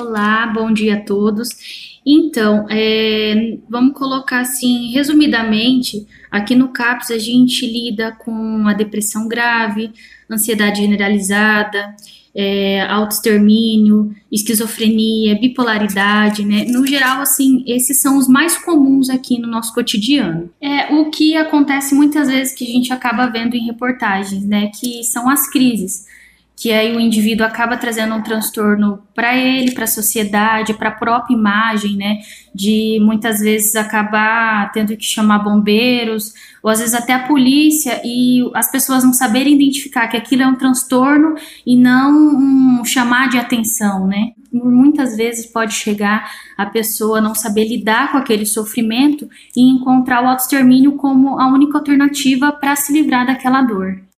Olá, bom dia a todos. Então, é, vamos colocar assim, resumidamente, aqui no CAPS a gente lida com a depressão grave, ansiedade generalizada, é, autoextermínio, esquizofrenia, bipolaridade, né? No geral, assim, esses são os mais comuns aqui no nosso cotidiano. É o que acontece muitas vezes que a gente acaba vendo em reportagens, né? Que são as crises que aí o indivíduo acaba trazendo um transtorno para ele, para a sociedade, para a própria imagem, né? De muitas vezes acabar tendo que chamar bombeiros, ou às vezes até a polícia, e as pessoas não saberem identificar que aquilo é um transtorno e não um chamar de atenção, né? Muitas vezes pode chegar a pessoa não saber lidar com aquele sofrimento e encontrar o autoextermínio como a única alternativa para se livrar daquela dor.